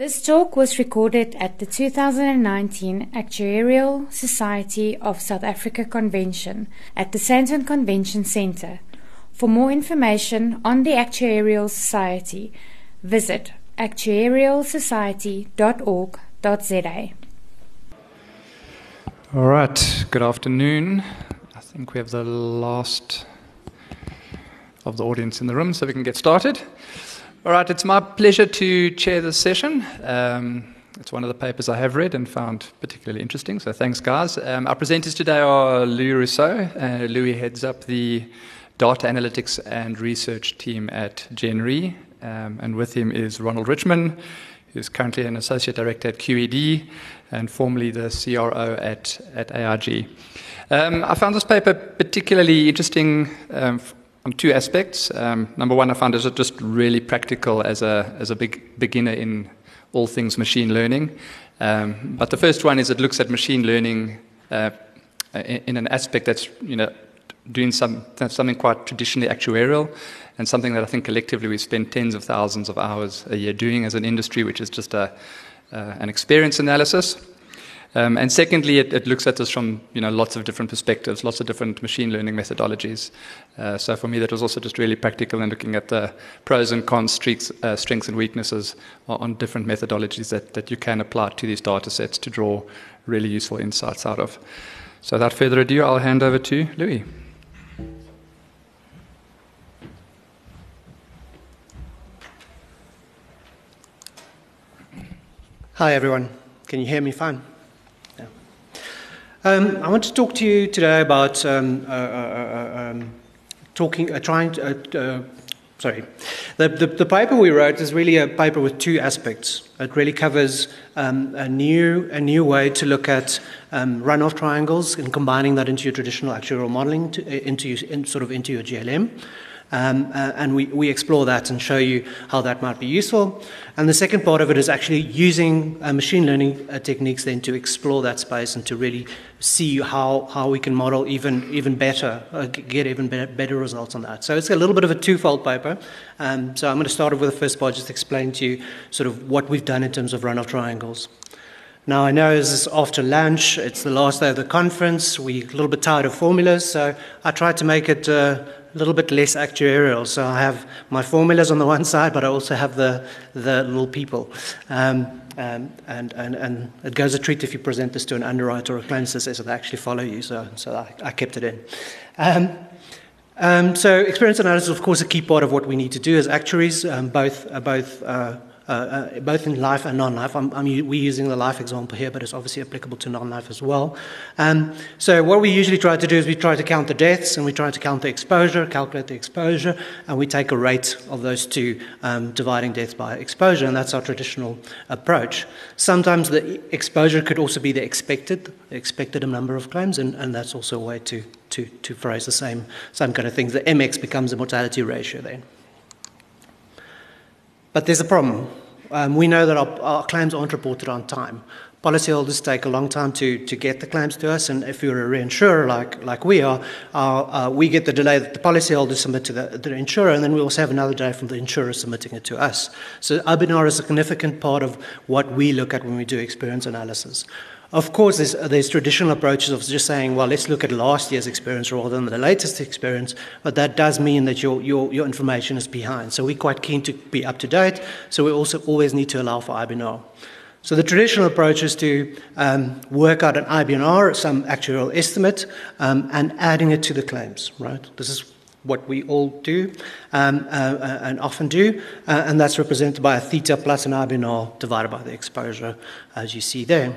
This talk was recorded at the 2019 Actuarial Society of South Africa Convention at the Sandton Convention Centre. For more information on the Actuarial Society, visit actuarialsociety.org.za. All right, good afternoon. I think we have the last of the audience in the room, so we can get started. All right, it's my pleasure to chair this session. Um, it's one of the papers I have read and found particularly interesting, so thanks, guys. Um, our presenters today are Louis Rossouw. Uh, Louis heads up the data analytics and research team at GenRe, um, and with him is Ronald Richman, who's currently an associate director at QED and formerly the CRO at, at. Um, I found this paper particularly interesting um, on two aspects. Um, number one, I found is it just really practical as a as a big beginner in all things machine learning. Um, but the first one is it looks at machine learning uh, in, in, an aspect that's you know doing some something quite traditionally actuarial, and something that I think collectively we spend tens of thousands of hours a year doing as an industry, which is just a uh, an experience analysis. Um, and secondly, it, it, looks at this from you know lots of different perspectives, lots of different machine learning methodologies. Uh, so for me, that was also just really practical in looking at the pros and cons, streaks, uh, strengths and weaknesses on different methodologies that, that you can apply to these data sets to draw really useful insights out of. So without further ado, I'll hand over to Louis. Hi everyone, can you hear me fine? Um, I want to talk to you today about um, uh, uh, uh um, talking, uh, trying to, uh, uh, sorry. The, the, the, paper we wrote is really a paper with two aspects. It really covers um, a, new, a new way to look at um, runoff triangles and combining that into your traditional actuarial modeling, to, into, in, sort of into your GLM. Um, uh, and we, we explore that and show you how that might be useful. And the second part of it is actually using uh, machine learning uh, techniques then to explore that space and to really see how, how we can model even, even better, uh, get even better, better, results on that. So it's a little bit of a twofold paper. Um, so I'm going to start off with the first part, just explain to you sort of what we've done in terms of runoff triangles. Now, I know this is after lunch, it's the last day of the conference, we're a little bit tired of formulas, so I tried to make it uh, a little bit less actuarial. So I have my formulas on the one side, but I also have the, the little people. Um, um, and, and, and it goes a treat if you present this to an underwriter or a claims assessor, they actually follow you. So, so I, I kept it in. Um, um, so experience analysis of course, a key part of what we need to do as actuaries, um, both, uh, both uh, uh, uh, both in life and non-life. I'm, I'm, we're using the life example here, but it's obviously applicable to non-life as well. Um, so what we usually try to do is we try to count the deaths and we try to count the exposure, calculate the exposure, and we take a rate of those two, um, dividing deaths by exposure, and that's our traditional approach. Sometimes the exposure could also be the expected, expected number of claims, and, and that's also a way to, to, to phrase the same, same kind of things. The MX becomes the mortality ratio then. But there's a problem. Um, we know that our, our, claims aren't reported on time. Policyholders take a long time to, to get the claims to us, and if you're a reinsurer like, like we are, uh, we get the delay that the policyholders submit to the, the insurer, and then we also have another delay from the insurer submitting it to us. So IBNR is a significant part of what we look at when we do experience analysis. Of course, there's, there's, traditional approaches of just saying, well, let's look at last year's experience rather than the latest experience, but that does mean that your, your, your information is behind. So we're quite keen to be up to date, so we also always need to allow for IBNR. So the traditional approach is to um, work out an IBNR, some actuarial estimate, um, and adding it to the claims, right? This is what we all do um, uh, uh, and often do, uh, and that's represented by a theta plus an IBNR divided by the exposure, as you see there.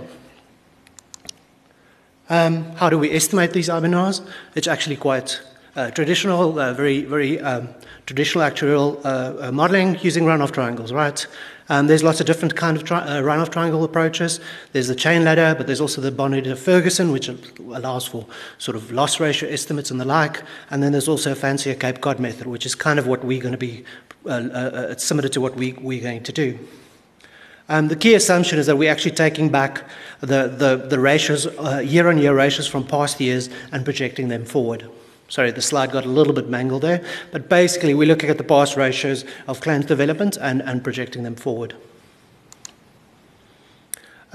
Um, how do we estimate these IBNRs? It's actually quite uh, traditional, uh, very, very um, traditional actuarial uh, uh modeling using runoff triangles, right? Um, there's lots of different kind of tri- uh, runoff triangle approaches. There's the chain ladder, but there's also the Bornhuetter-Ferguson, which allows for sort of loss ratio estimates and the like. And then there's also a fancier Cape Cod method, which is kind of what we're going to be, uh, similar to what we, we're going to do. Um, the key assumption is that we're actually taking back the, the, the ratios, year on year ratios from past years and projecting them forward. Sorry, the slide got a little bit mangled there, but basically we're looking at the past ratios of claims development and, and projecting them forward.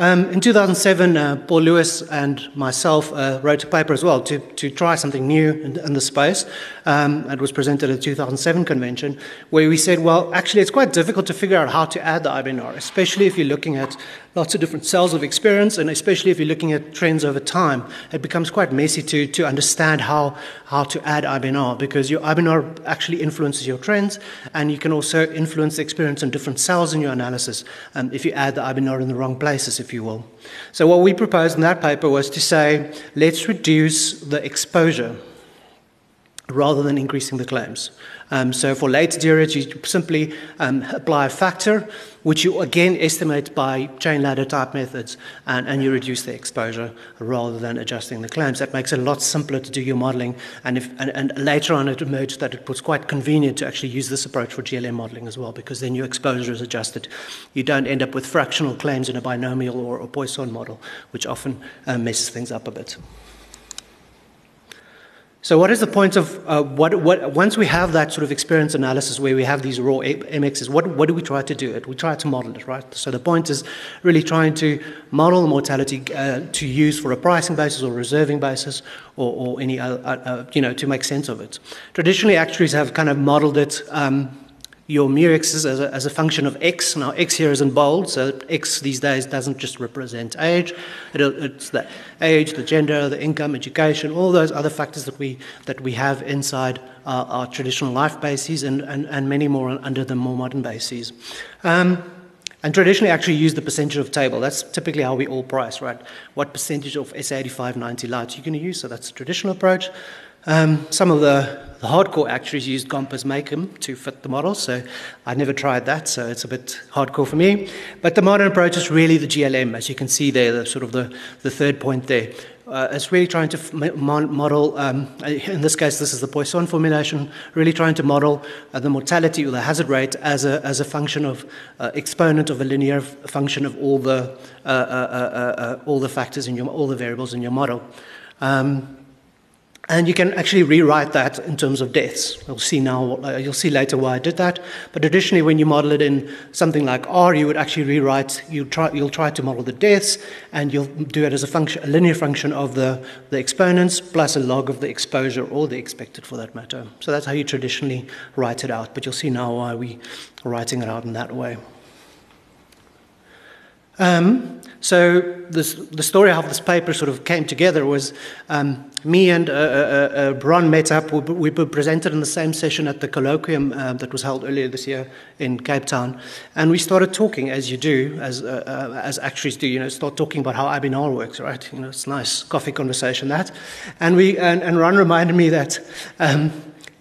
Um, in 2007, uh, Paul Lewis and myself uh, wrote a paper as well to, to try something new in, in the space. Um, it was presented at the 2007 convention, where we said, well, actually, it's quite difficult to figure out how to add the IBNR, especially if you're looking at lots of different cells of experience, and especially if you're looking at trends over time. It becomes quite messy to, to understand how, how to add IBNR, because your IBNR actually influences your trends, and you can also influence the experience in different cells in your analysis um, if you add the IBNR in the wrong places, if you will. So, what we proposed in that paper was to say, let's reduce the exposure rather than increasing the claims. Um, so for later periods, you simply um, apply a factor, which you again estimate by chain ladder type methods, and, and you reduce the exposure rather than adjusting the claims. That makes it a lot simpler to do your modeling. And, if, and, and later on, it emerged that it was quite convenient to actually use this approach for GLM modeling as well, because then your exposure is adjusted. You don't end up with fractional claims in a binomial or a Poisson model, which often uh, messes things up a bit. So, what is the point of uh, what, what, once we have that sort of experience analysis where we have these raw MXs, what, what do we try to do? It we try to model it, right? So, the point is really trying to model the mortality uh, to use for a pricing basis or reserving basis or, or any, uh, uh you know, to make sense of it. Traditionally, actuaries have kind of modeled it. Um, your mu x as a, as a function of x. Now, x here is in bold, so x these days doesn't just represent age. It, it's the age, the gender, the income, education, all those other factors that we, that we have inside our, our traditional life bases and, and, and many more under the more modern bases. Um, and traditionally actually use the percentage of table. That's typically how we all price, right? What percentage of SA85, 90 lights you're going to use. So that's the traditional approach. Um, some of the, the, hardcore actuaries used Gompertz-Makeham to fit the model, so I never tried that, so it's a bit hardcore for me. But the modern approach is really the GLM, as you can see there, the sort of the, the third point there. Uh, it's really trying to model, um, in this case, this is the Poisson formulation, really trying to model uh, the mortality or the hazard rate as a, as a function of uh, exponent of a linear function of all the, uh, uh, uh, all the factors in your, all the variables in your model. Um, and you can actually rewrite that in terms of deaths. You'll see now, you'll see later why I did that. But additionally, when you model it in something like R, you would actually rewrite, you try, you'll try to model the deaths, and you'll do it as a function, a linear function of the, the exponents plus a log of the exposure or the expected for that matter. So that's how you traditionally write it out. But you'll see now why we are writing it out in that way. Um, so this, the story of how this paper sort of came together was um, me and uh, uh, uh, Ron met up. We, we, were presented in the same session at the colloquium uh, that was held earlier this year in Cape Town, and we started talking as you do, as uh, uh, as actuaries do. You know, start talking about how IBNR works, right? You know, it's nice coffee conversation that, and we and, and Ron reminded me that. Um,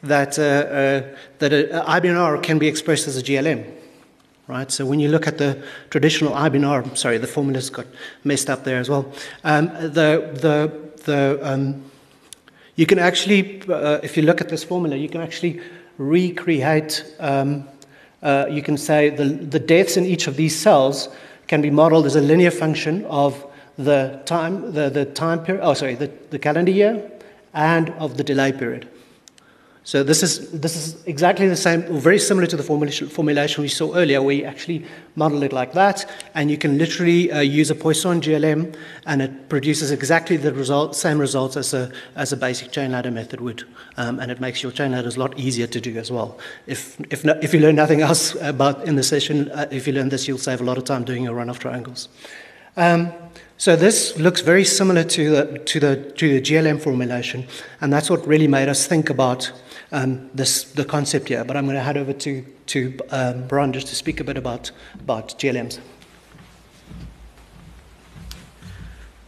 that that IBNR can be expressed as a GLM, right? So when you look at the traditional IBNR, sorry, the formulas got messed up there as well. Um, the the the um, you can actually, uh, if you look at this formula, you can actually recreate. Um, uh, you can say the the deaths in each of these cells can be modeled as a linear function of the time the the time period. Oh, sorry, the, the calendar year and of the delay period. So this is, this is exactly the same, very similar to the formulation, formulation we saw earlier, where you actually model it like that, and you can literally uh, use a Poisson GLM, and it produces exactly the result, same results as a, as a basic chain ladder method would, um, and it makes your chain ladders a lot easier to do as well. If, if, no, if you learn nothing else about in the session, uh, if you learn this, you'll save a lot of time doing your run-off triangles. Um, so this looks very similar to the, to, the, to the GLM formulation, and that's what really made us think about um, this, the concept here. But I'm going to head over to, to um, just to speak a bit about, about GLMs.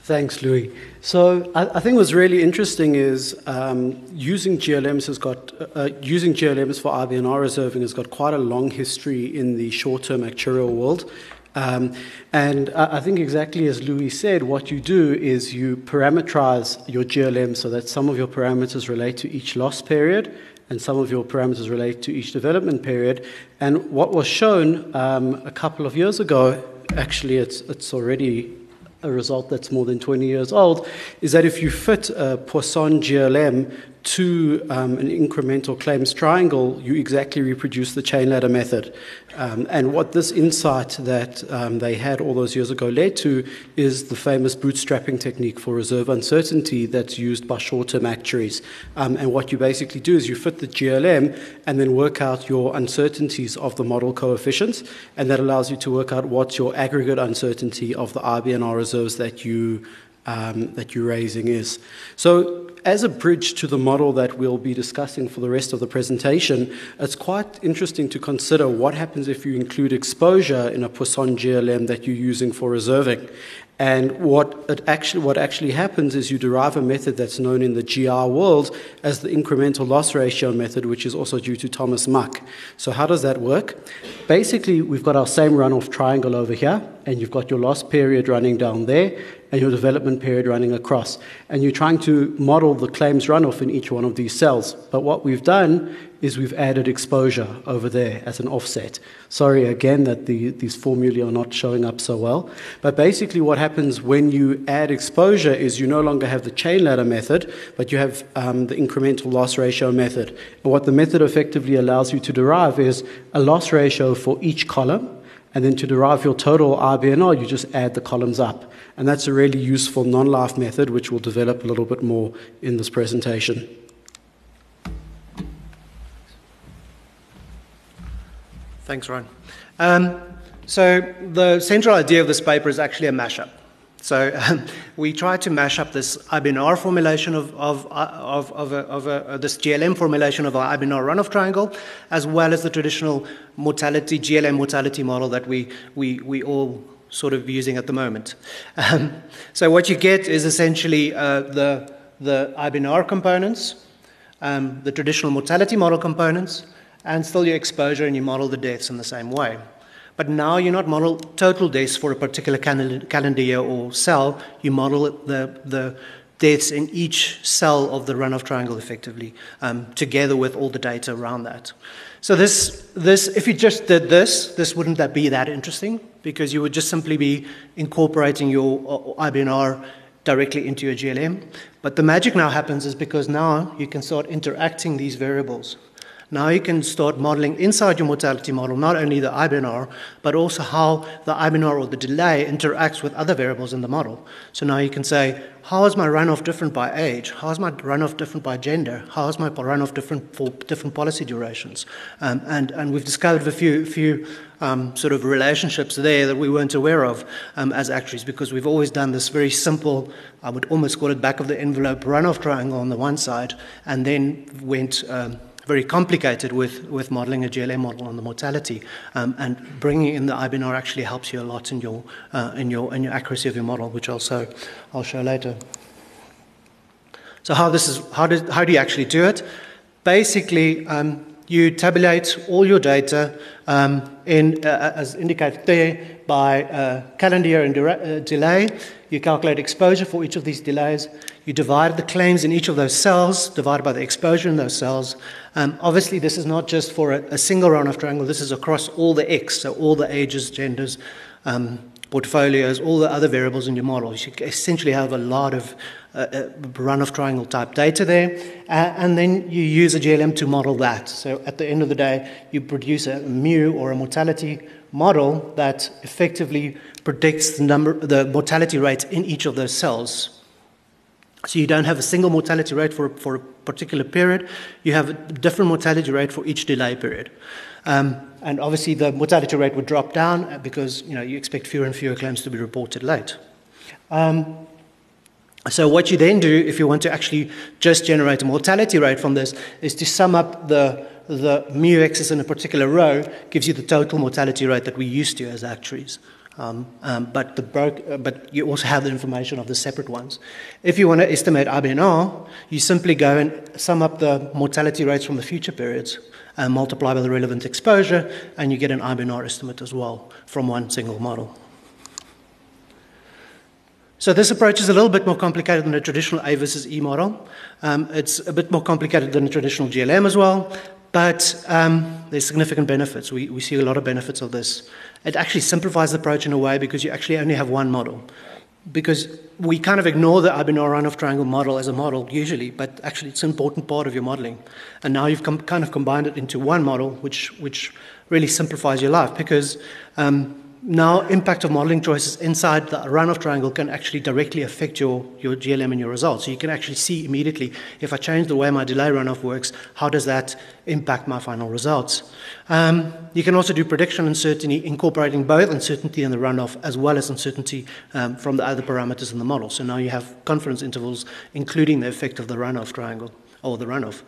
Thanks, Louis. So I, I, think what's really interesting is um, using GLMs has got uh, uh using GLMs for IBNR reserving has got quite a long history in the short-term actuarial world. Um, and I think exactly as Louis said, what you do is you parameterize your GLM so that some of your parameters relate to each loss period and some of your parameters relate to each development period. And what was shown um, a couple of years ago, actually, it's, it's already a result that's more than 20 years old, is that if you fit a Poisson GLM to um, an incremental claims triangle, you exactly reproduce the chain ladder method. Um, and what this insight that um, they had all those years ago led to is the famous bootstrapping technique for reserve uncertainty that's used by short term actuaries. Um, and what you basically do is you fit the GLM and then work out your uncertainties of the model coefficients, and that allows you to work out what's your aggregate uncertainty of the IBNR reserves that you um, that you're raising is. So, as a bridge to the model that we'll be discussing for the rest of the presentation, it's quite interesting to consider what happens if you include exposure in a Poisson GLM that you're using for reserving. And what actually what actually happens is you derive a method that's known in the GR world as the incremental loss ratio method, which is also due to Thomas Mack. So how does that work? Basically, we've got our same runoff triangle over here, and you've got your loss period running down there, and your development period running across. And you're trying to model the claims runoff in each one of these cells. But what we've done is we've added exposure over there as an offset. Sorry again that the, these formulae are not showing up so well. But basically, what happens when you add exposure is you no longer have the chain ladder method, but you have um, the incremental loss ratio method. And what the method effectively allows you to derive is a loss ratio for each column. And then to derive your total IBNR, you just add the columns up. And that's a really useful non life method, which we'll develop a little bit more in this presentation. Thanks, Ron. Um, so the central idea of this paper is actually a mashup. So um, we try to mash up this IBNR formulation of, of, of, of, a, of a, this GLM formulation of our IBNR runoff triangle, as well as the traditional mortality, GLM mortality model that we, we, we all sort of using at the moment. Um, so what you get is essentially uh, the, the IBNR components, um, the traditional mortality model components, and still your exposure and you model the deaths in the same way. But now you not model total deaths for a particular calendar year or cell, you model the, the deaths in each cell of the runoff triangle effectively, um, together with all the data around that. So this, this, if you just did this, this wouldn't that be that interesting because you would just simply be incorporating your uh, IBNR directly into your GLM. But the magic now happens is because now you can start interacting these variables. Now you can start modeling inside your mortality model not only the IBNR, but also how the IBNR or the delay interacts with other variables in the model. So now you can say, how is my runoff different by age? How is my runoff different by gender? How is my runoff different for different policy durations? Um, and, and we've discovered a few, few um, sort of relationships there that we weren't aware of um, as actuaries because we've always done this very simple, I would almost call it back of the envelope runoff triangle on the one side, and then went um, very complicated with, with modeling a GLM model on the mortality. Um, and bringing in the IBNR actually helps you a lot in your, uh, in your, in your accuracy of your model, which also I'll show later. So how, this is, how, do, how do you actually do it? Basically, um, you tabulate all your data um, in, uh, as indicated there by uh, calendar year and uh, delay. You calculate exposure for each of these delays. You divide the claims in each of those cells, divided by the exposure in those cells. Um, obviously, this is not just for a, a single runoff triangle, this is across all the X, so all the ages, genders, um, portfolios, all the other variables in your model. You essentially have a lot of uh, uh, runoff triangle type data there, uh, and then you use a GLM to model that. So at the end of the day, you produce a mu or a mortality model that effectively predicts the number, the mortality rate in each of those cells. So you don't have a single mortality rate for, for a particular period, you have a different mortality rate for each delay period. Um, and obviously the mortality rate would drop down because you, know, you expect fewer and fewer claims to be reported late. Um, so what you then do, if you want to actually just generate a mortality rate from this, is to sum up the, the mu x's in a particular row, gives you the total mortality rate that we used to as actuaries. Um, um, but, the broke, uh, but you also have the information of the separate ones. If you want to estimate IBNR, you simply go and sum up the mortality rates from the future periods and multiply by the relevant exposure, and you get an IBNR estimate as well from one single model. So this approach is a little bit more complicated than a traditional A versus E model. Um, it's a bit more complicated than a traditional GLM as well, but um, there's significant benefits. We, we see a lot of benefits of this. It actually simplifies the approach in a way because you actually only have one model. because we kind of ignore the IBNR runoff triangle model as a model usually, but actually it's an important part of your modeling. And now you've com- kind of combined it into one model, which, which really simplifies your life because um, now impact of modeling choices inside the runoff triangle can actually directly affect your, your GLM and your results. So you can actually see immediately if I change the way my delay runoff works, how does that impact my final results? Um, you can also do prediction uncertainty, incorporating both uncertainty in the runoff as well as uncertainty um, from the other parameters in the model. So now you have confidence intervals, including the effect of the runoff triangle or the runoff.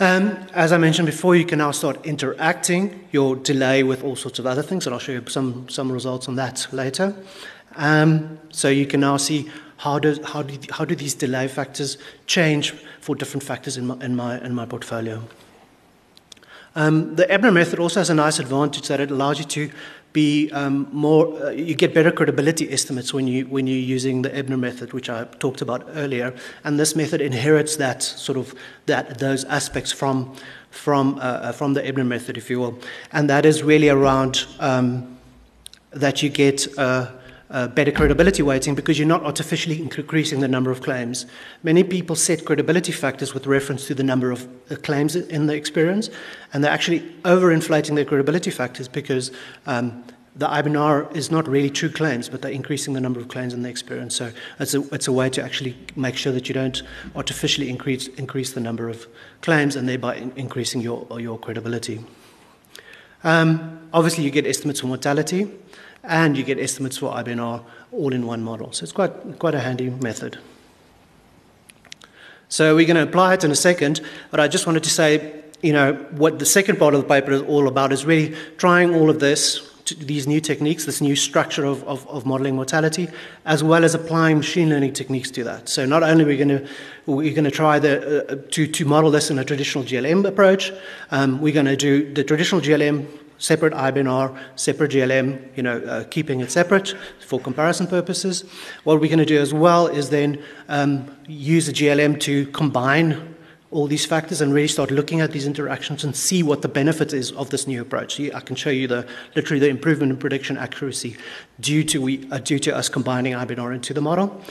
Um, as I mentioned before, you can now start interacting your delay with all sorts of other things, and I'll show you some, some results on that later. Um, so you can now see how, does, how, do, how do these delay factors change for different factors in my, in my, in my portfolio. Um, the Ebner method also has a nice advantage that it allows you to be um, more, uh, you get better credibility estimates when, you, when you're using the Ebner method, which I talked about earlier. And this method inherits that sort of, that, those aspects from, from, uh, uh from the Ebner method, if you will. And that is really around um, that you get uh, uh, better credibility weighting because you're not artificially increasing the number of claims. Many people set credibility factors with reference to the number of uh, claims in the experience, and they're actually overinflating their credibility factors because um, the IBNR is not really true claims, but they're increasing the number of claims in the experience. So it's a, it's a way to actually make sure that you don't artificially increase, increase the number of claims and thereby in, increasing your, your credibility. Um, obviously, you get estimates for mortality and you get estimates for IBNR all in one model. So it's quite, quite a handy method. So we're going to apply it in a second, but I just wanted to say, you know, what the second part of the paper is all about is really trying all of this, these new techniques, this new structure of, of, of, modeling mortality, as well as applying machine learning techniques to that. So not only are we going to we're going to try the, uh, to, to model this in a traditional GLM approach, um, we're going to do the traditional GLM separate IBNR, separate GLM, you know, uh, keeping it separate for comparison purposes. What we're going to do as well is then um, use the GLM to combine all these factors and really start looking at these interactions and see what the benefit is of this new approach. I can show you the literally the improvement in prediction accuracy due to we uh, due to us combining IBNR into the model.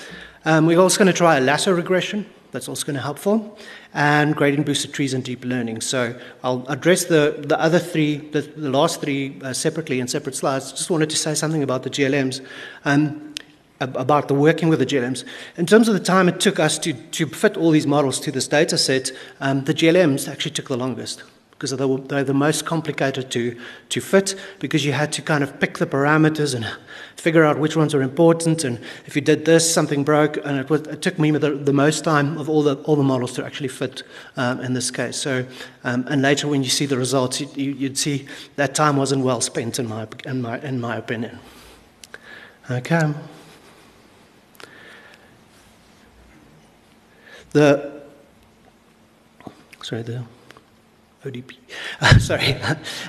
Um, we're also going to try a lasso regression that's also going to help for, and gradient boosted trees and deep learning. So I'll address the, the other three, the, the last three uh, separately in separate slides. Just wanted to say something about the GLMs. Um, about the working with the GLMs. In terms of the time it took us to, to fit all these models to this data set, um, the GLMs actually took the longest because they were, they're the most complicated to, to fit because you had to kind of pick the parameters and figure out which ones are important. And if you did this, something broke. And it, was, it took me the, the, most time of all the, all the models to actually fit um, in this case. So, um, and later when you see the results, you, would see that time wasn't well spent, in my, in my, in my opinion. Okay. The, sorry, the ODP. Uh, sorry.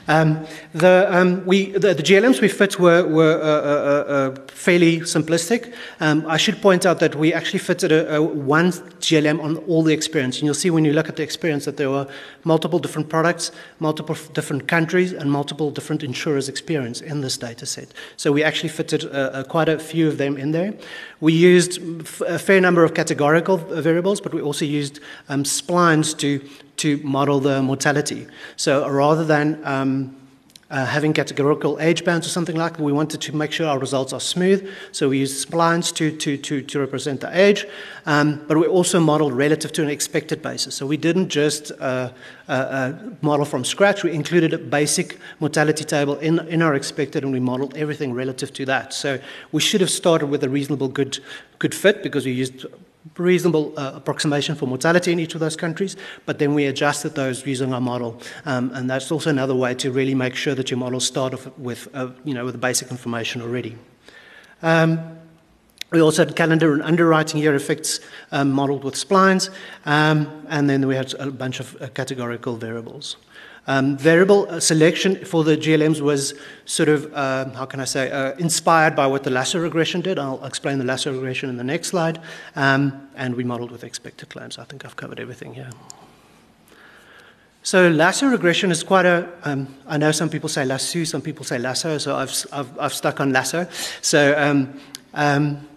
Um, the, um, we, the, the, GLMs we fit were, were uh, uh, uh, fairly simplistic. Um, I should point out that we actually fitted a, a one GLM on all the experience. And you'll see when you look at the experience that there were multiple different products, multiple different countries, and multiple different insurers' experience in this data set. So we actually fitted uh, quite a few of them in there. We used a fair number of categorical variables, but we also used um, splines to to model the mortality. So rather than um, uh, having categorical age bands or something like that, we wanted to make sure our results are smooth. So we used splines to, to, to, to represent the age, um, but we also modeled relative to an expected basis. So we didn't just uh, uh, uh, model from scratch, we included a basic mortality table in, in our expected and we modeled everything relative to that. So we should have started with a reasonable good, good fit because we used reasonable uh, approximation for mortality in each of those countries, but then we adjusted those using our model. Um, and that's also another way to really make sure that your models start off with, uh, you know, with the basic information already. Um, we also had calendar and underwriting year effects um, modeled with splines, um, and then we had a bunch of uh, categorical variables. Um, variable uh, selection for the GLMs was sort of, uh, how can I say, uh, inspired by what the lasso regression did. I'll explain the lasso regression in the next slide. Um, and we modeled with expected claims. I think I've covered everything here. So lasso regression is quite a. Um, I know some people say lasso, some people say lasso, so I've, I've, I've stuck on lasso. So um, um,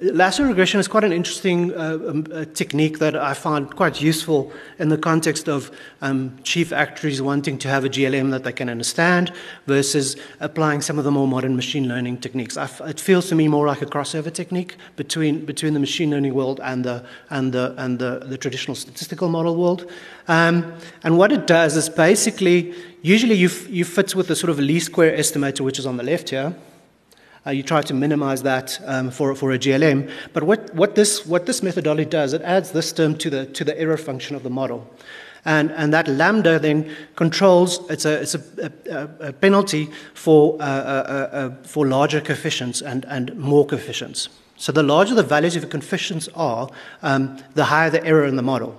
Lasso regression is quite an interesting uh, um, uh, technique that I find quite useful in the context of um, chief actuaries wanting to have a GLM that they can understand versus applying some of the more modern machine learning techniques. it feels to me more like a crossover technique between, between the machine learning world and the, and the, and the, the traditional statistical model world. Um, and what it does is basically, usually you, f- you fit with the sort of least square estimator, which is on the left here. Uh, you try to minimize that um, for, for a GLM. But what, what, this, what this methodology does, it adds this term to the, to the error function of the model. And, and that lambda then controls, it's a, it's a, a, a penalty for, uh, uh, uh, uh, for larger coefficients and, and more coefficients. So the larger the values of the coefficients are, um, the higher the error in the model.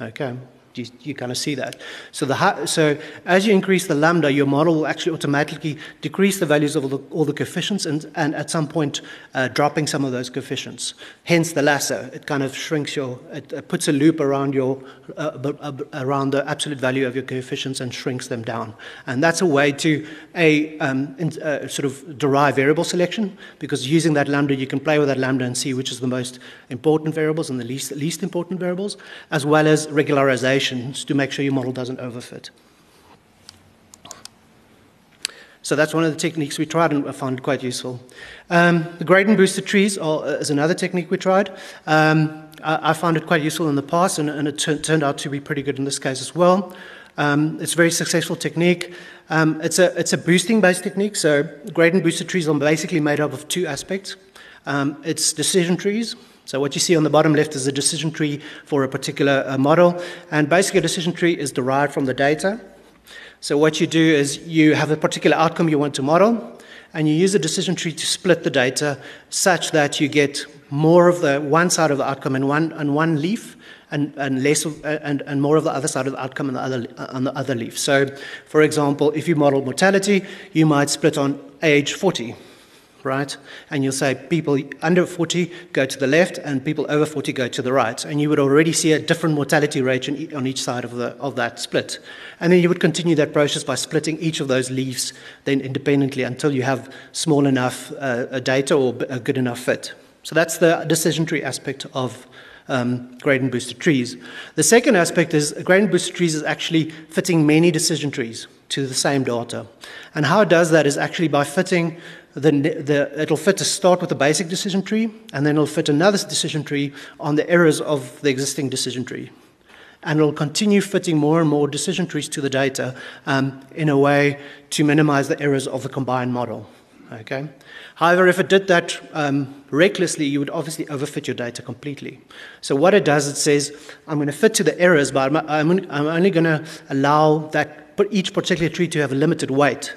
Okay you, you kind of see that. So, the, so as you increase the lambda, your model will actually automatically decrease the values of all the, all the coefficients and, and at some point uh, dropping some of those coefficients. Hence the lasso. It kind of shrinks your, it, it puts a loop around your, uh, around the absolute value of your coefficients and shrinks them down. And that's a way to a um, in, uh, sort of derive variable selection because using that lambda, you can play with that lambda and see which is the most important variables and the least, least important variables, as well as regularization to make sure your model doesn't overfit. So that's one of the techniques we tried and found quite useful. Um, the gradient boosted trees are, uh, is another technique we tried. Um, I, I, found it quite useful in the past and, and it turned out to be pretty good in this case as well. Um, it's a very successful technique. Um, it's, a, it's a boosting based technique, so gradient boosted trees are basically made up of two aspects. Um, it's decision trees, so what you see on the bottom left is a decision tree for a particular uh, model, and basically a decision tree is derived from the data. So what you do is you have a particular outcome you want to model, and you use a decision tree to split the data such that you get more of the one side of the outcome in one, on one leaf, and, and less of, and, and more of the other side of the outcome on the other on the other leaf. So, for example, if you model mortality, you might split on age 40 right? And you'll say people under 40 go to the left and people over 40 go to the right. And you would already see a different mortality rate on each side of, the, of that split. And then you would continue that process by splitting each of those leaves then independently until you have small enough uh, data or a good enough fit. So that's the decision tree aspect of um, gradient boosted trees. The second aspect is gradient boosted trees is actually fitting many decision trees to the same data. And how it does that is actually by fitting the, the, it'll fit to start with the basic decision tree, and then it'll fit another decision tree on the errors of the existing decision tree. And it'll continue fitting more and more decision trees to the data um, in a way to minimize the errors of the combined model. Okay? However, if it did that um, recklessly, you would obviously overfit your data completely. So what it does, it says, I'm going to fit to the errors, but I'm, I'm, I'm only going to allow that each particular tree to have a limited weight.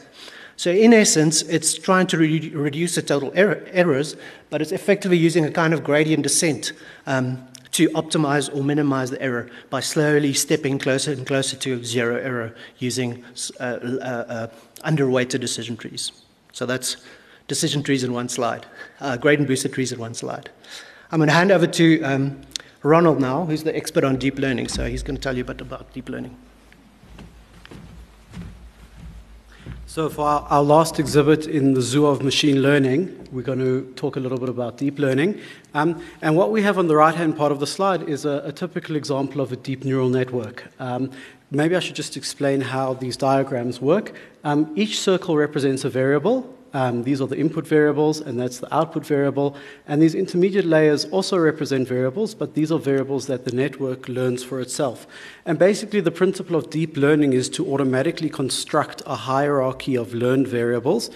So, in essence, it's trying to re- reduce the total er- errors, but it's effectively using a kind of gradient descent um, to optimize or minimize the error by slowly stepping closer and closer to zero error using uh, uh, uh, underweighted decision trees. So, that's decision trees in one slide, uh, gradient boosted trees in one slide. I'm going to hand over to um, Ronald now, who's the expert on deep learning. So, he's going to tell you a bit about deep learning. So, for our, our, last exhibit in the zoo of machine learning, we're going to talk a little bit about deep learning. Um, and what we have on the right hand part of the slide is a, a, typical example of a deep neural network. Um, maybe I should just explain how these diagrams work. Um, each circle represents a variable, um, these are the input variables, and that's the output variable. And these intermediate layers also represent variables, but these are variables that the network learns for itself. And basically, the principle of deep learning is to automatically construct a hierarchy of learned variables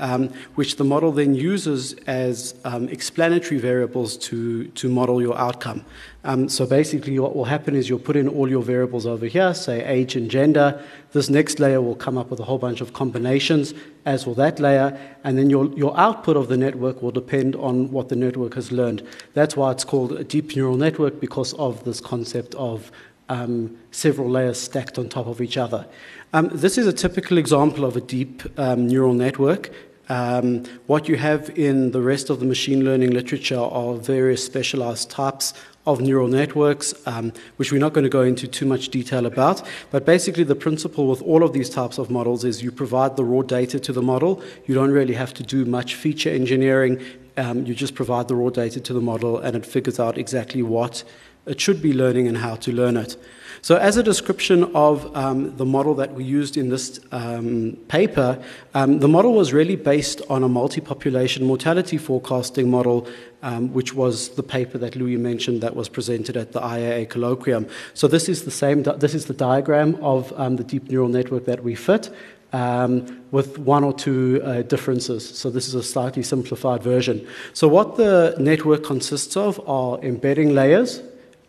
um, which the model then uses as um, explanatory variables to, to model your outcome. Um, so basically, what will happen is you'll put in all your variables over here, say age and gender. This next layer will come up with a whole bunch of combinations, as will that layer, and then your, your output of the network will depend on what the network has learned. That's why it's called a deep neural network, because of this concept of um, several layers stacked on top of each other. Um, this is a typical example of a deep um, neural network. Um, what you have in the rest of the machine learning literature are various specialized types of neural networks, um, which we're not going to go into too much detail about. But basically, the principle with all of these types of models is you provide the raw data to the model. You don't really have to do much feature engineering Um, you just provide the raw data to the model and it figures out exactly what it should be learning and how to learn it. So, as a description of um, the model that we used in this um, paper, um, the model was really based on a multi population mortality forecasting model, um, which was the paper that Louis mentioned that was presented at the IAA colloquium. So, this is the same, this is the diagram of um, the deep neural network that we fit. Um, with one or two uh, differences. So, this is a slightly simplified version. So, what the network consists of are embedding layers,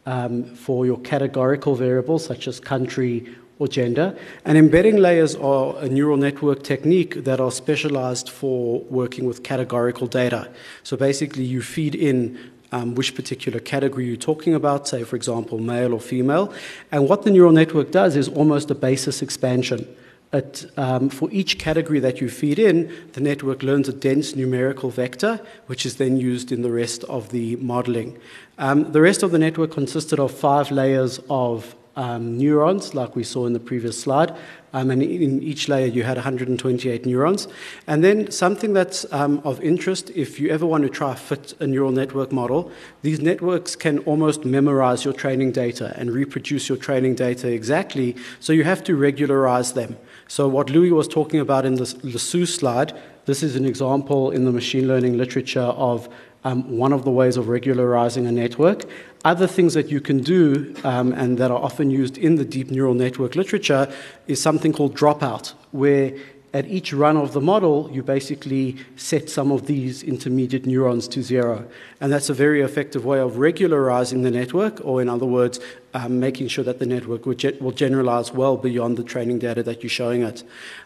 um, for your categorical variables such as country or gender. And embedding layers are a neural network technique that are specialized for working with categorical data. So basically, you feed in um, which particular category you're talking about, say, for example, male or female. And what the neural network does is almost a basis expansion. It, um, for each category that you feed in, the network learns a dense numerical vector, which is then used in the rest of the modeling. Um, the rest of the network consisted of five layers of um, neurons, like we saw in the previous slide. Um, and in each layer, you had 128 neurons. And then something that's um, of interest, if you ever want to try fit a neural network model, these networks can almost memorize your training data and reproduce your training data exactly. So you have to regularize them. So, what Louis was talking about in the lasso slide, this is an example in the machine learning literature of um, one of the ways of regularizing a network. Other things that you can do um, and that are often used in the deep neural network literature is something called dropout, where at each run of the model, you basically set some of these intermediate neurons to zero. And that's a very effective way of regularizing the network, or in other words, um, making sure that the network will, ge- will, generalize well beyond the training data that you're showing it.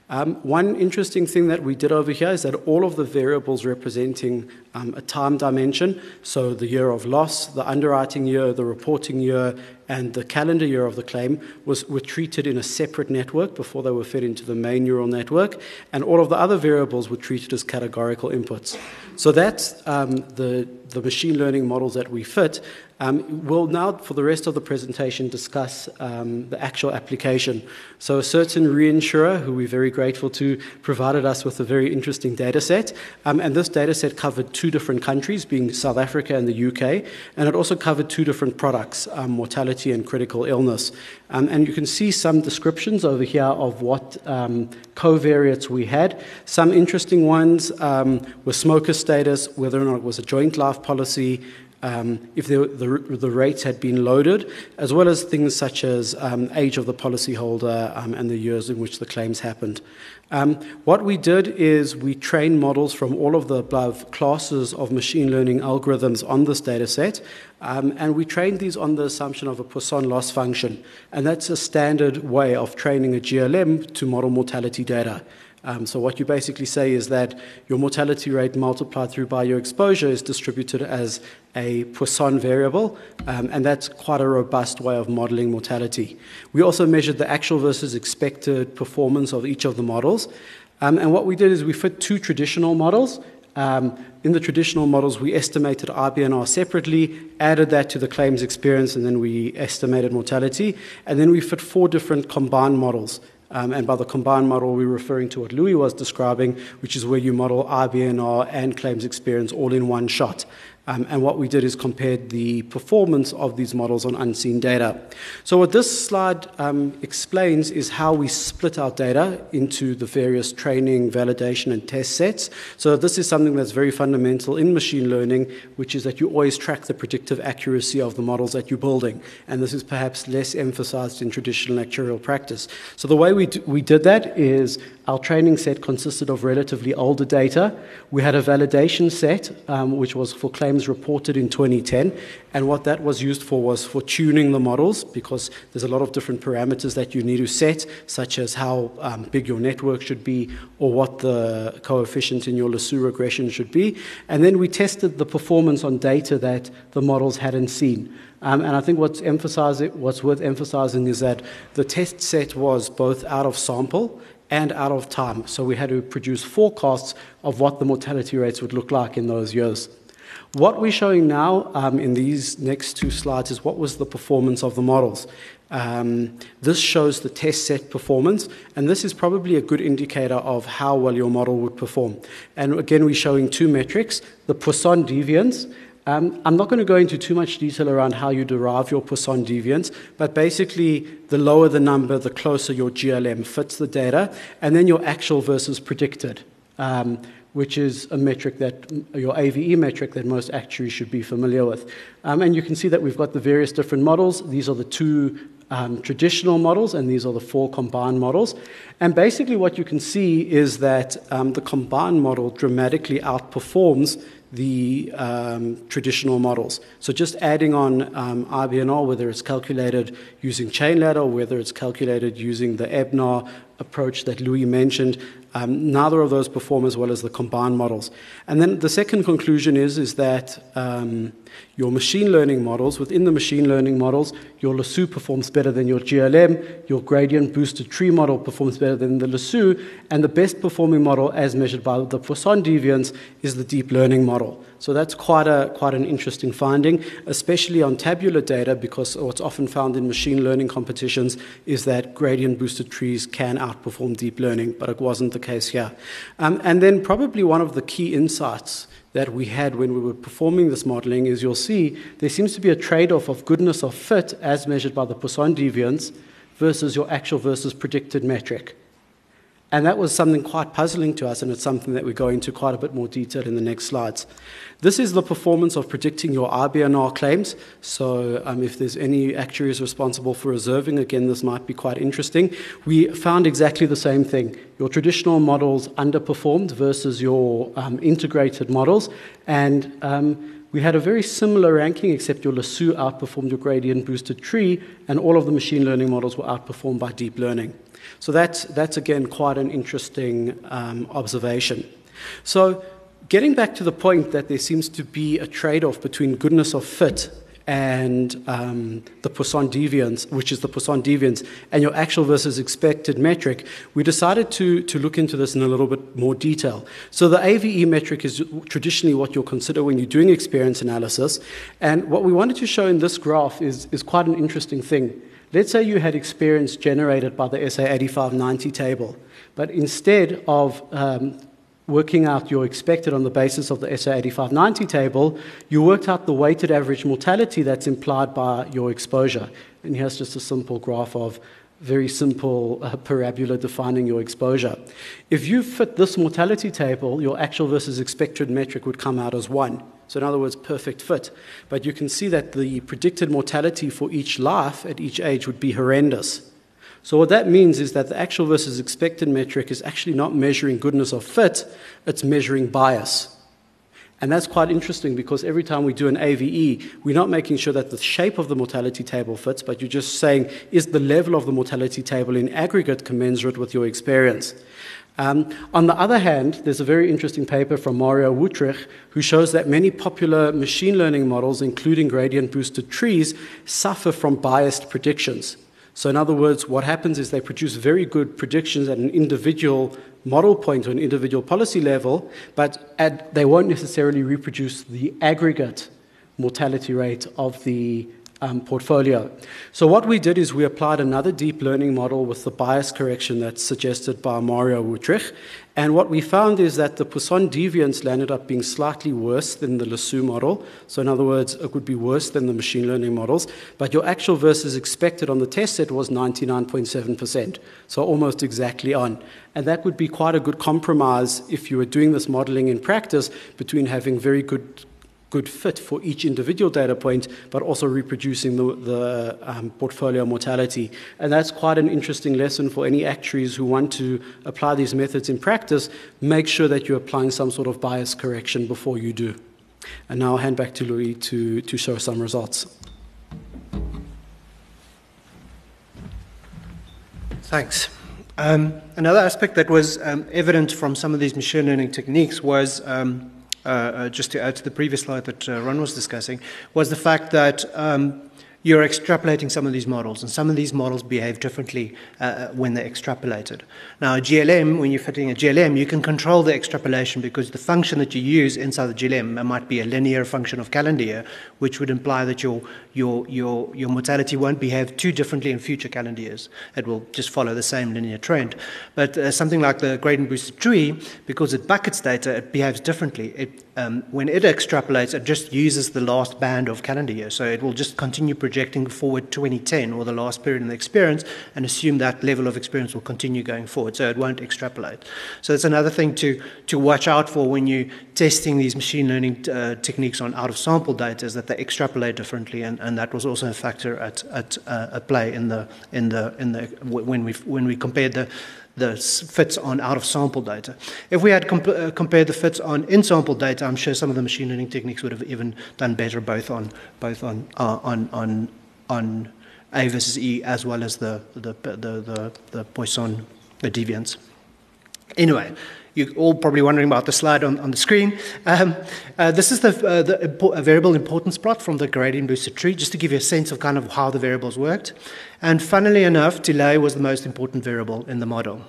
Um, one interesting thing that we did over here is that all of the variables representing um, a time dimension, so the year of loss, the underwriting year, the reporting year, and the calendar year of the claim, was, were treated in a separate network before they were fed into the main neural network, and all of the other variables were treated as categorical inputs. So that's um, the, the machine learning models that we fit. Um, we'll now, for the rest of the presentation, discuss um, the actual application. So, a certain reinsurer, who we're very grateful to, provided us with a very interesting data set. Um, and this data set covered two different countries, being South Africa and the UK. And it also covered two different products um, mortality and critical illness. Um, and you can see some descriptions over here of what um, covariates we had. Some interesting ones were smoker status, whether or not it was a joint life policy um, if the, the, the, rates had been loaded, as well as things such as um, age of the policyholder um, and the years in which the claims happened. Um, what we did is we trained models from all of the above classes of machine learning algorithms on this data set, um, and we trained these on the assumption of a Poisson loss function. And that's a standard way of training a GLM to model mortality data. Um, so what you basically say is that your mortality rate multiplied through by your exposure is distributed as a Poisson variable, um, and that's quite a robust way of modeling mortality. We also measured the actual versus expected performance of each of the models. Um, and what we did is we fit two traditional models. Um, in the traditional models, we estimated IBNR separately, added that to the claims experience, and then we estimated mortality. And then we fit four different combined models. Um, and by the combined model, we're referring to what Louis was describing, which is where you model IBNR and claims experience all in one shot. Um, and what we did is compared the performance of these models on unseen data. So, what this slide um, explains is how we split our data into the various training, validation, and test sets. So, this is something that's very fundamental in machine learning, which is that you always track the predictive accuracy of the models that you're building. And this is perhaps less emphasized in traditional actuarial practice. So, the way we, d- we did that is our training set consisted of relatively older data. We had a validation set, um, which was for claims reported in 2010. And what that was used for was for tuning the models, because there's a lot of different parameters that you need to set, such as how um, big your network should be, or what the coefficient in your lasso regression should be. And then we tested the performance on data that the models hadn't seen. Um, and I think what's, what's worth emphasizing is that the test set was both out of sample and out of time. So we had to produce forecasts of what the mortality rates would look like in those years. What we're showing now um, in these next two slides is what was the performance of the models. Um, this shows the test set performance, and this is probably a good indicator of how well your model would perform. And again, we're showing two metrics the Poisson deviance. Um, I'm not going to go into too much detail around how you derive your Poisson deviance, but basically, the lower the number, the closer your GLM fits the data, and then your actual versus predicted. Um, which is a metric that your AVE metric that most actuaries should be familiar with. Um, and you can see that we've got the various different models. These are the two um, traditional models, and these are the four combined models. And basically, what you can see is that um, the combined model dramatically outperforms the um, traditional models. So just adding on um, IBNR, whether it's calculated using chain ladder or whether it's calculated using the EBNAR approach that Louis mentioned, um, neither of those perform as well as the combined models. And then the second conclusion is, is that um, your machine learning models, within the machine learning models, your Lasso performs better than your GLM, your gradient boosted tree model performs better than the Lasso, and the best performing model as measured by the Poisson deviance is the deep learning model. So that's quite, a, quite an interesting finding, especially on tabular data, because what's often found in machine learning competitions is that gradient boosted trees can outperform deep learning, but it wasn't the case here. Um, and then, probably one of the key insights that we had when we were performing this modeling is you'll see there seems to be a trade off of goodness of fit as measured by the Poisson deviance versus your actual versus predicted metric. And that was something quite puzzling to us, and it's something that we go into quite a bit more detail in the next slides. This is the performance of predicting your IBNR claims. So, um, if there's any actuaries responsible for reserving, again, this might be quite interesting. We found exactly the same thing. Your traditional models underperformed versus your um, integrated models, and um, we had a very similar ranking, except your Lasso outperformed your gradient boosted tree, and all of the machine learning models were outperformed by deep learning. So that's, that's again quite an interesting um, observation. So getting back to the point that there seems to be a trade off between goodness of fit and um, the Poisson deviance, which is the Poisson deviance, and your actual versus expected metric, we decided to, to look into this in a little bit more detail. So the AVE metric is traditionally what you'll consider when you're doing experience analysis. And what we wanted to show in this graph is, is quite an interesting thing. Let's say you had experience generated by the SA 8590 table, but instead of um, working out your expected on the basis of the SA 8590 table, you worked out the weighted average mortality that's implied by your exposure. And here's just a simple graph of very simple uh, parabola defining your exposure. If you fit this mortality table, your actual versus expected metric would come out as 1. So, in other words, perfect fit. But you can see that the predicted mortality for each life at each age would be horrendous. So, what that means is that the actual versus expected metric is actually not measuring goodness of fit, it's measuring bias. And that's quite interesting because every time we do an AVE, we're not making sure that the shape of the mortality table fits, but you're just saying, is the level of the mortality table in aggregate commensurate with your experience? Um, on the other hand, there's a very interesting paper from Mario Wuthrich who shows that many popular machine learning models, including gradient boosted trees, suffer from biased predictions. So, in other words, what happens is they produce very good predictions at an individual model point or an individual policy level, but at, they won't necessarily reproduce the aggregate mortality rate of the um, portfolio. So, what we did is we applied another deep learning model with the bias correction that's suggested by Mario Wuthrich. And what we found is that the Poisson deviance landed up being slightly worse than the Lasso model. So, in other words, it would be worse than the machine learning models. But your actual versus expected on the test set was 99.7%. So, almost exactly on. And that would be quite a good compromise if you were doing this modeling in practice between having very good good fit for each individual data point, but also reproducing the, the um, portfolio mortality. And that's quite an interesting lesson for any actuaries who want to apply these methods in practice. Make sure that you're applying some sort of bias correction before you do. And now I'll hand back to Louis to, to show some results. Thanks. Um, another aspect that was um, evident from some of these machine learning techniques was um, uh, uh, just to add to the previous slide that uh, Ron was discussing, was the fact that um, you're extrapolating some of these models, and some of these models behave differently uh, when they're extrapolated. Now, a GLM, when you're fitting a GLM, you can control the extrapolation because the function that you use inside the GLM might be a linear function of calendar year, which would imply that your, your, your, your mortality won't behave too differently in future calendar years. It will just follow the same linear trend. But uh, something like the gradient boosted tree, because it buckets data, it behaves differently. It, um, when it extrapolates, it just uses the last band of calendar year. So it will just continue projecting forward 2010 or the last period in the experience and assume that level of experience will continue going forward. So it won't extrapolate. So it's another thing to, to watch out for when you're testing these machine learning uh, techniques on out of sample data is that they extrapolate differently. And, and that was also a factor at, at, uh, at play in the, in the, in the, when, we, when we compared the the fits on out of sample data. If we had comp- uh, compared the fits on in sample data, I'm sure some of the machine learning techniques would have even done better both on both on uh, on on on A versus E as well as the the the the, the Poisson the deviance. Anyway, you're all probably wondering about the slide on, on the screen. Um, uh, this is the, uh, the impo- variable importance plot from the gradient boosted tree, just to give you a sense of kind of how the variables worked. And funnily enough, delay was the most important variable in the model.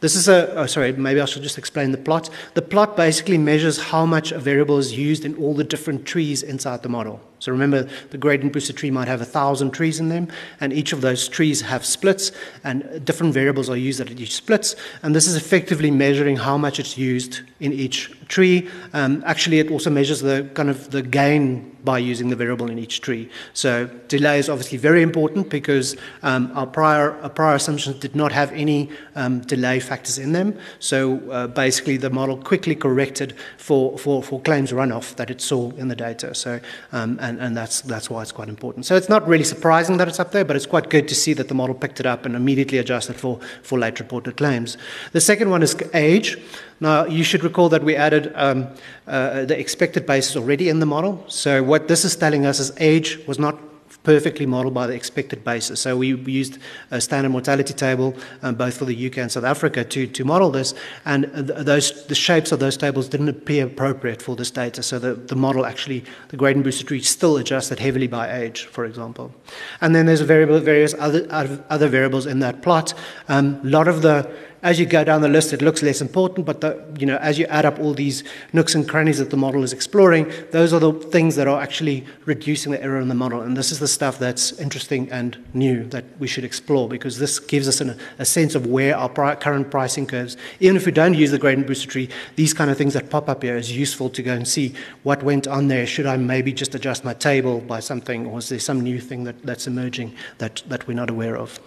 This is a, oh, sorry, maybe I should just explain the plot. The plot basically measures how much a variable is used in all the different trees inside the model. So remember, the gradient boosted tree might have a thousand trees in them, and each of those trees have splits, and different variables are used at each splits. And this is effectively measuring how much it's used in each tree. Um, actually, it also measures the kind of the gain by using the variable in each tree. So delay is obviously very important because um, our, prior, our prior assumptions did not have any um, delay factors in them. So uh, basically the model quickly corrected for, for, for claims runoff that it saw in the data. So, um, and, and that's, that's why it's quite important. So it's not really surprising that it's up there, but it's quite good to see that the model picked it up and immediately adjusted for, for late reported claims. The second one is age. Now, you should recall that we added um, uh, the expected basis already in the model. So, what this is telling us is age was not perfectly modeled by the expected basis. So we used a standard mortality table, um, both for the UK and South Africa, to, to model this, and those the shapes of those tables didn't appear appropriate for this data. So the, the model actually, the gradient boosted tree still adjusted heavily by age, for example. And then there's a variable, various other, other variables in that plot. Um, a lot of the as you go down the list, it looks less important, but the, you know, as you add up all these nooks and crannies that the model is exploring, those are the things that are actually reducing the error in the model. And this is the stuff that's interesting and new that we should explore because this gives us an, a sense of where our pri- current pricing curves, even if we don't use the gradient booster tree, these kind of things that pop up here is useful to go and see what went on there. Should I maybe just adjust my table by something, or is there some new thing that, that's emerging that, that we're not aware of?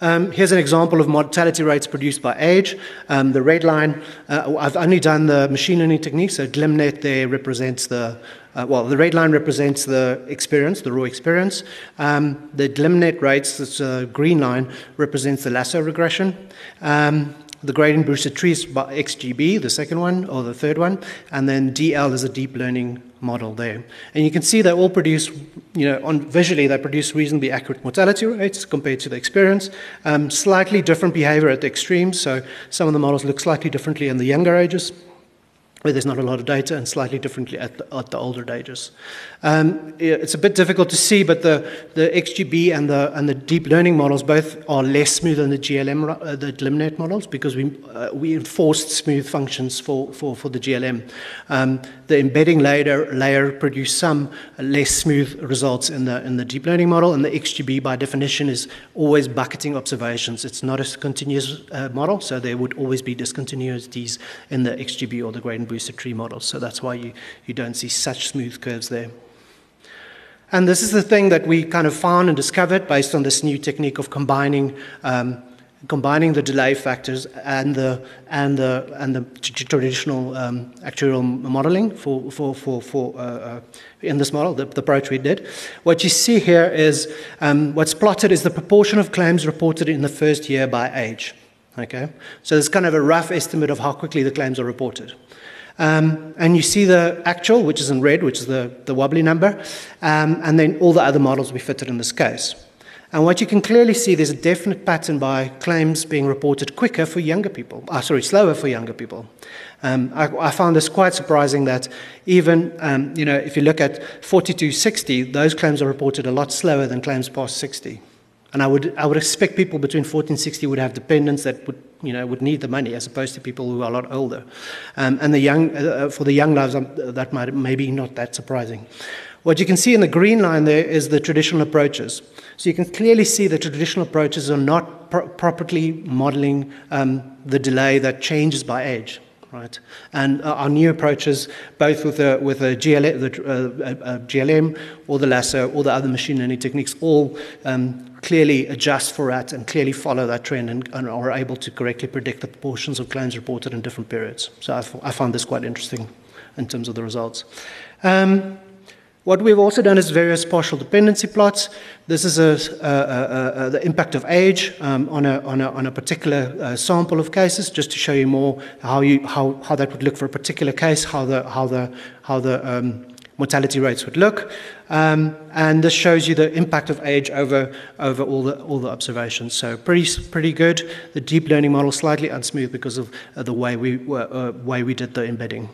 Um, here's an example of mortality rates produced by age. Um, the red line, uh, I've only done the machine learning technique, so glmnet there represents the, uh, well, the red line represents the experience, the raw experience. Um, the glmnet rates, this uh, green line, represents the lasso regression. Um, the gradient boosted trees by XGB, the second one, or the third one, and then DL is a deep learning model there. And you can see they all produce, you know, on visually they produce reasonably accurate mortality rates compared to the experience. Um, slightly different behavior at the extremes, so some of the models look slightly differently in the younger ages where there's not a lot of data, and slightly differently at the, at the older ages. Um, it's a bit difficult to see, but the, the XGB and the, and the deep learning models both are less smooth than the GLM, uh, the glmnet models, because we, uh, we enforced smooth functions for, for, for the GLM. Um, the embedding layer, layer produced some less smooth results in the, in the deep learning model, and the XGB, by definition, is always bucketing observations. It's not a continuous uh, model, so there would always be discontinuities in the XGB or the gradient boosted tree models. So that's why you, you don't see such smooth curves there. And this is the thing that we kind of found and discovered based on this new technique of combining, um, combining the delay factors and the, and the, and the traditional um, actuarial modeling for, for, for, for uh, uh, in this model, the, the, approach we did. What you see here is um, what's plotted is the proportion of claims reported in the first year by age. Okay, so it's kind of a rough estimate of how quickly the claims are reported. Um, and you see the actual, which is in red, which is the, the wobbly number, um, and then all the other models we fitted in this case. And what you can clearly see, there's a definite pattern by claims being reported quicker for younger people, uh, sorry, slower for younger people. Um, I, I, found this quite surprising that even, um, you know, if you look at 4260, those claims are reported a lot slower than claims past 60. And I would, I would expect people between 14 and 60 would have dependents that would, you know, would need the money as opposed to people who are a lot older. Um, and the young, uh, uh for the young lives, um, that might maybe not that surprising. What you can see in the green line there is the traditional approaches. So you can clearly see the traditional approaches are not pro- properly modeling um, the delay that changes by age right? And uh, our new approaches, both with the, with the, GLM, the uh, uh, GLM or the lasso or the other machine learning techniques, all um, clearly adjust for that and clearly follow that trend and, and, are able to correctly predict the proportions of claims reported in different periods. So I found this quite interesting in terms of the results. Um, what we've also done is various partial dependency plots. This is a, a, a, the impact of age um, on, on, on, a, particular uh, sample of cases, just to show you more how, you, how, how that would look for a particular case, how the, how the, how the um, mortality rates would look. Um, and this shows you the impact of age over, over all, the, all the observations. So pretty, pretty good. The deep learning model slightly unsmooth because of uh, the way we, uh, way we did the embedding.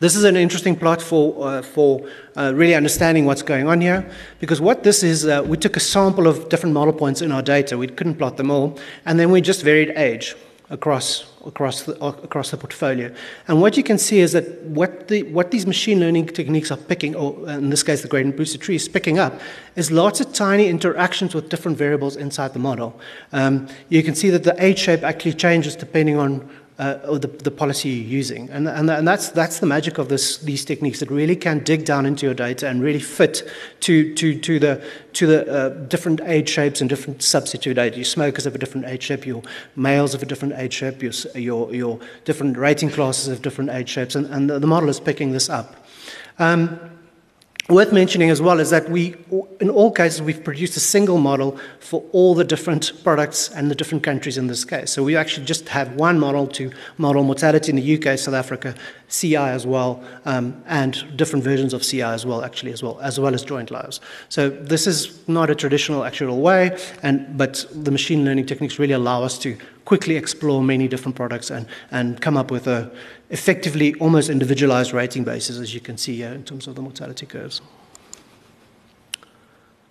This is an interesting plot for, uh, for uh, really understanding what's going on here, because what this is, uh, we took a sample of different model points in our data. We couldn't plot them all, and then we just varied age across across the, across the portfolio. And what you can see is that what, the, what these machine learning techniques are picking, or in this case the gradient boosted tree is picking up, is lots of tiny interactions with different variables inside the model. Um, you can see that the age shape actually changes depending on uh, or the, the policy you're using. And, and, and that's, that's the magic of this, these techniques that really can dig down into your data and really fit to, to, to the, to the uh, different age shapes and different substitute age. Your smokers have a different age shape, your males have a different age shape, your, your, your different rating classes have different age shapes, and, and the model is picking this up. Um, Worth mentioning as well is that we, in all cases, we've produced a single model for all the different products and the different countries in this case. So we actually just have one model to model mortality in the UK, South Africa, CI as well, um, and different versions of CI as well, actually, as well, as well as joint lives. So this is not a traditional actuarial way, and, but the machine learning techniques really allow us to quickly explore many different products and, and come up with a effectively almost individualized rating basis, as you can see here in terms of the mortality curves.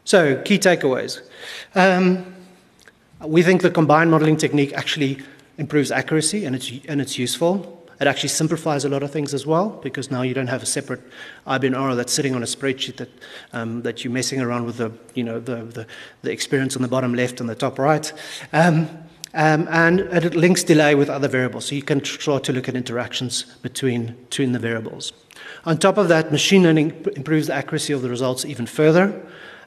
So, key takeaways. Um, we think the combined modeling technique actually improves accuracy and it's, and it's useful. It actually simplifies a lot of things as well because now you don't have a separate IBNR that's sitting on a spreadsheet that, um, that you're messing around with the, you know, the, the, the, experience on the bottom left and the top right. Um, um, and it links delay with other variables, so you can try to look at interactions between, between the variables. On top of that, machine learning improves the accuracy of the results even further.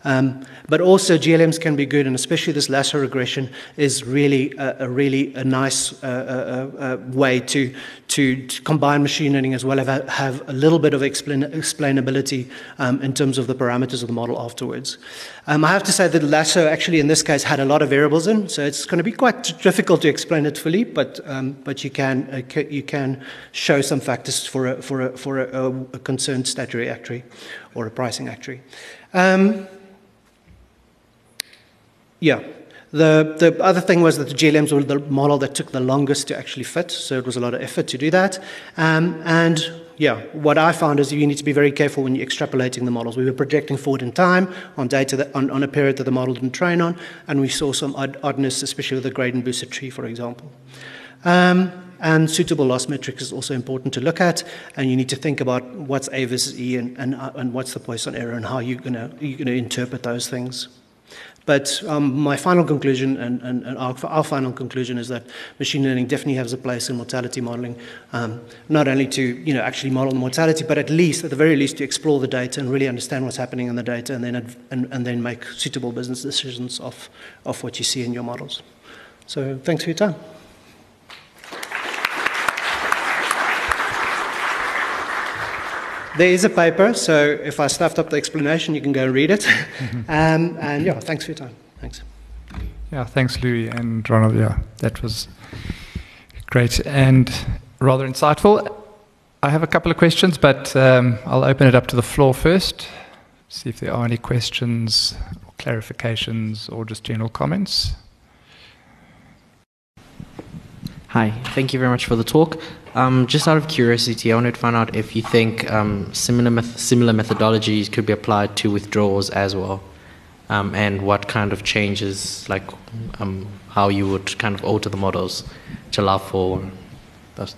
Um, but also GLMs can be good, and especially this lasso regression is really a, a really a nice uh, uh, uh, uh, way to, to, to, combine machine learning as well as have, a little bit of explain, explainability um, in terms of the parameters of the model afterwards. Um, I have to say that lasso actually in this case had a lot of variables in, so it's going to be quite difficult to explain it fully, but, um, but you, can, uh, you can show some factors for a, for a, for a, a concerned statutory actuary or a pricing actuary. Yeah. The, the other thing was that the GLMs were the model that took the longest to actually fit, so it was a lot of effort to do that. Um, and yeah, what I found is you need to be very careful when you're extrapolating the models. We were projecting forward in time on data that, on, on a period that the model didn't train on, and we saw some odd, oddness, especially with the gradient boosted tree, for example. Um, and suitable loss metrics is also important to look at, and you need to think about what's A versus E and, and, uh, and what's the Poisson error and how you're going you're gonna interpret those things. But um, my final conclusion, and, and, and our, our, final conclusion, is that machine learning definitely has a place in mortality modeling, um, not only to you know actually model the mortality, but at least, at the very least, to explore the data and really understand what's happening in the data, and then and, and then make suitable business decisions of, of what you see in your models. So, thanks for your time. There is a paper, so if I stuffed up the explanation, you can go and read it. um, and yeah, thanks for your time. Thanks. Yeah, thanks, Louis and Ronald. Yeah, that was great and rather insightful. I have a couple of questions, but um, I'll open it up to the floor first. See if there are any questions, or clarifications, or just general comments. Hi, thank you very much for the talk. Um, just out of curiosity, I wanted to find out if you think um, similar, met- similar methodologies could be applied to withdrawals as well, um, and what kind of changes, like um, how you would kind of alter the models to allow for those.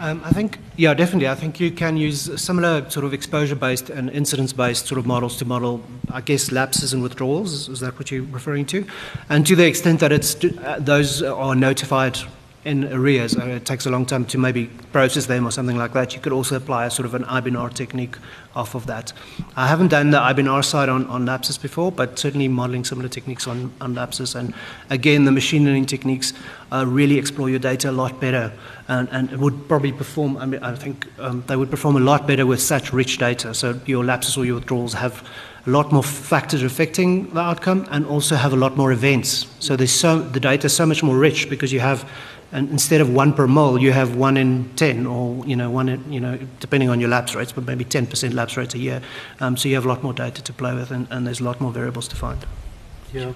Um, I think, yeah, definitely. I think you can use similar sort of exposure-based and incidence-based sort of models to model, I guess, lapses and withdrawals. Is, is that what you're referring to? And to the extent that it's uh, those are notified in arrears, uh, it takes a long time to maybe process them or something like that. You could also apply a sort of an IBNR technique off of that. I haven't done the IBNR side on, on lapses before, but certainly modeling similar techniques on, on lapses. And again, the machine learning techniques uh, really explore your data a lot better and, and it would probably perform, I, mean, I think um, they would perform a lot better with such rich data. So your lapses or your withdrawals have a lot more factors affecting the outcome and also have a lot more events. So there's so, the data is so much more rich because you have and instead of one per mille, you have one in 10, or, you know, one in, you know, depending on your lapse rates, but maybe 10% lapse rates a year. Um, so you have a lot more data to play with, and, and there's a lot more variables to find. Yeah,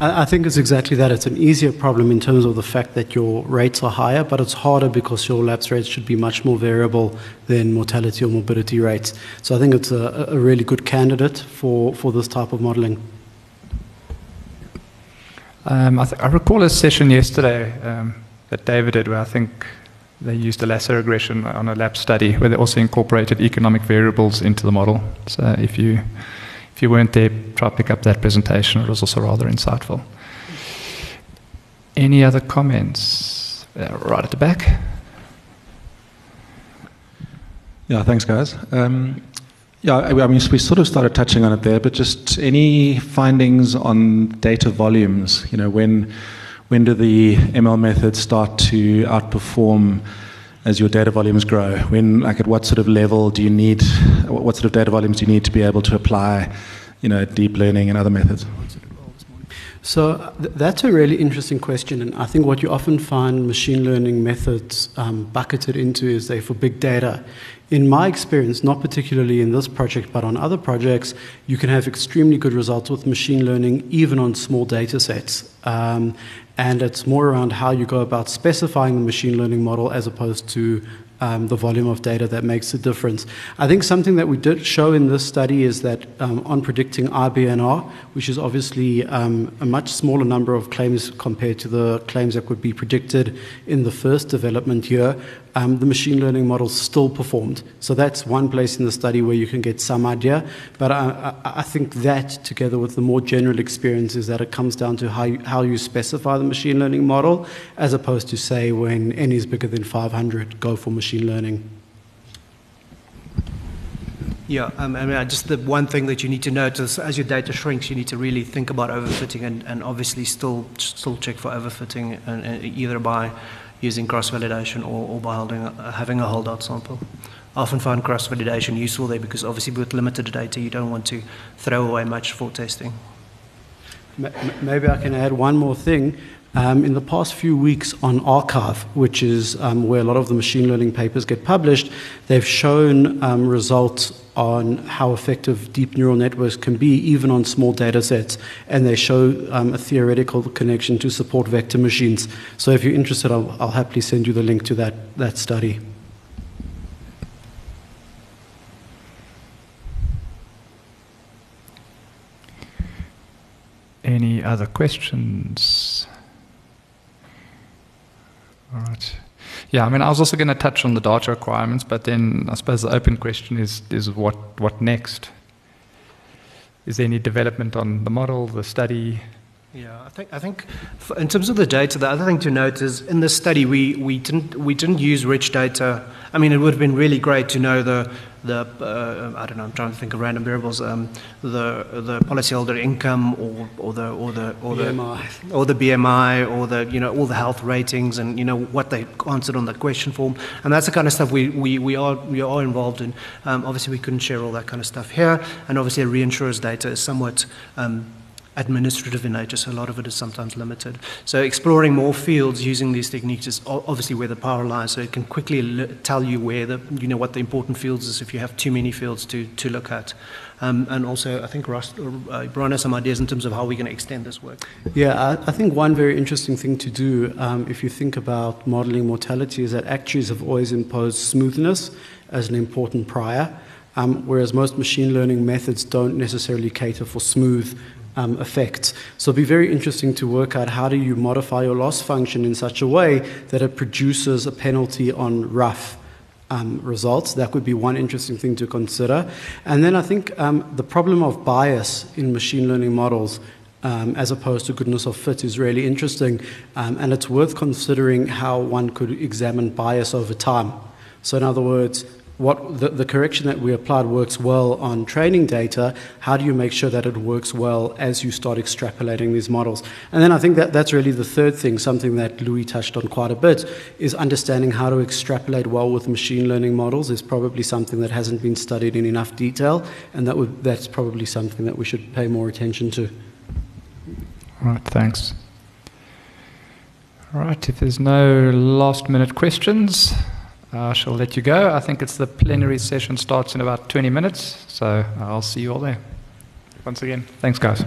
I, I think it's exactly that. It's an easier problem in terms of the fact that your rates are higher, but it's harder because your lapse rates should be much more variable than mortality or morbidity rates. So I think it's a, a really good candidate for, for this type of modeling. Um, I, th- I, recall a session yesterday um, that David did where I think they used a lasso regression on a lapse study where they also incorporated economic variables into the model. So if you if you weren't there, try to pick up that presentation. It was also rather insightful. Any other comments? Uh, right at the back. Yeah, thanks, guys. Um, yeah, I mean, we sort of started touching on it there, but just any findings on data volumes? You know, when when do the ML methods start to outperform as your data volumes grow? When, like, at what sort of level do you need, what sort of data volumes do you need to be able to apply, you know, deep learning and other methods? So th- that's a really interesting question, and I think what you often find machine learning methods um, bucketed into is they for big data. In my experience, not particularly in this project, but on other projects, you can have extremely good results with machine learning, even on small data sets. Um, and it's more around how you go about specifying the machine learning model as opposed to um, the volume of data that makes a difference. I think something that we did show in this study is that um, on predicting IBNR, which is obviously um, a much smaller number of claims compared to the claims that would be predicted in the first development year, um, the machine learning model still performed. So that's one place in the study where you can get some idea. But I, I, I think that, together with the more general experience, is that it comes down to how you, how you specify the machine learning model, as opposed to say when n is bigger than 500, go for machine learning. Yeah, um, I mean, just the one thing that you need to notice as your data shrinks, you need to really think about overfitting and, and obviously still still check for overfitting, and, and either by using cross-validation or, or by holding, having a holdout sample. I often find cross-validation useful there because obviously with limited data you don't want to throw away much for testing. Maybe I can add one more thing. Um, in the past few weeks on arXiv, which is um, where a lot of the machine learning papers get published, they've shown um, results on how effective deep neural networks can be, even on small data sets. And they show um, a theoretical connection to support vector machines. So if you're interested, I'll, I'll happily send you the link to that, that study. Any other questions? All right. Yeah, I mean, I was also going to touch on the data requirements, but then I suppose the open question is is what what next? Is there any development on the model, the study? Yeah, I think I think in terms of the data, the other thing to note is in this study we, we didn't we didn't use rich data. I mean, it would have been really great to know the the uh, I don't know I'm trying to think of random variables um, the the policyholder income or, or the or the or the BMI. or the BMI or the you know all the health ratings and you know what they answered on the question form. And that's the kind of stuff we, we, we are we are involved in. Um, obviously we couldn't share all that kind of stuff here. And obviously a reinsurer's data is somewhat um, administrative in nature, so a lot of it is sometimes limited. So exploring more fields using these techniques is obviously where the power lies. So it can quickly tell you where the you know what the important fields is if you have too many fields to to look at. Um, and also, I think Ross, uh, Brian has some ideas in terms of how we're going to extend this work. Yeah, I, I think one very interesting thing to do, um, if you think about modeling mortality, is that actuaries have always imposed smoothness as an important prior, um, whereas most machine learning methods don't necessarily cater for smooth um, effects. So it'll be very interesting to work out how do you modify your loss function in such a way that it produces a penalty on rough um, results. That would be one interesting thing to consider. And then I think um, the problem of bias in machine learning models. Um, as opposed to goodness of fit is really interesting, um, and it's worth considering how one could examine bias over time. So, in other words, what the, the, correction that we applied works well on training data, how do you make sure that it works well as you start extrapolating these models? And then I think that that's really the third thing, something that Louis touched on quite a bit, is understanding how to extrapolate well with machine learning models is probably something that hasn't been studied in enough detail, and that would, that's probably something that we should pay more attention to. All right, thanks. All right, if there's no last minute questions, I shall let you go. I think it's the plenary session starts in about 20 minutes, so I'll see you all there. Once again, thanks, guys.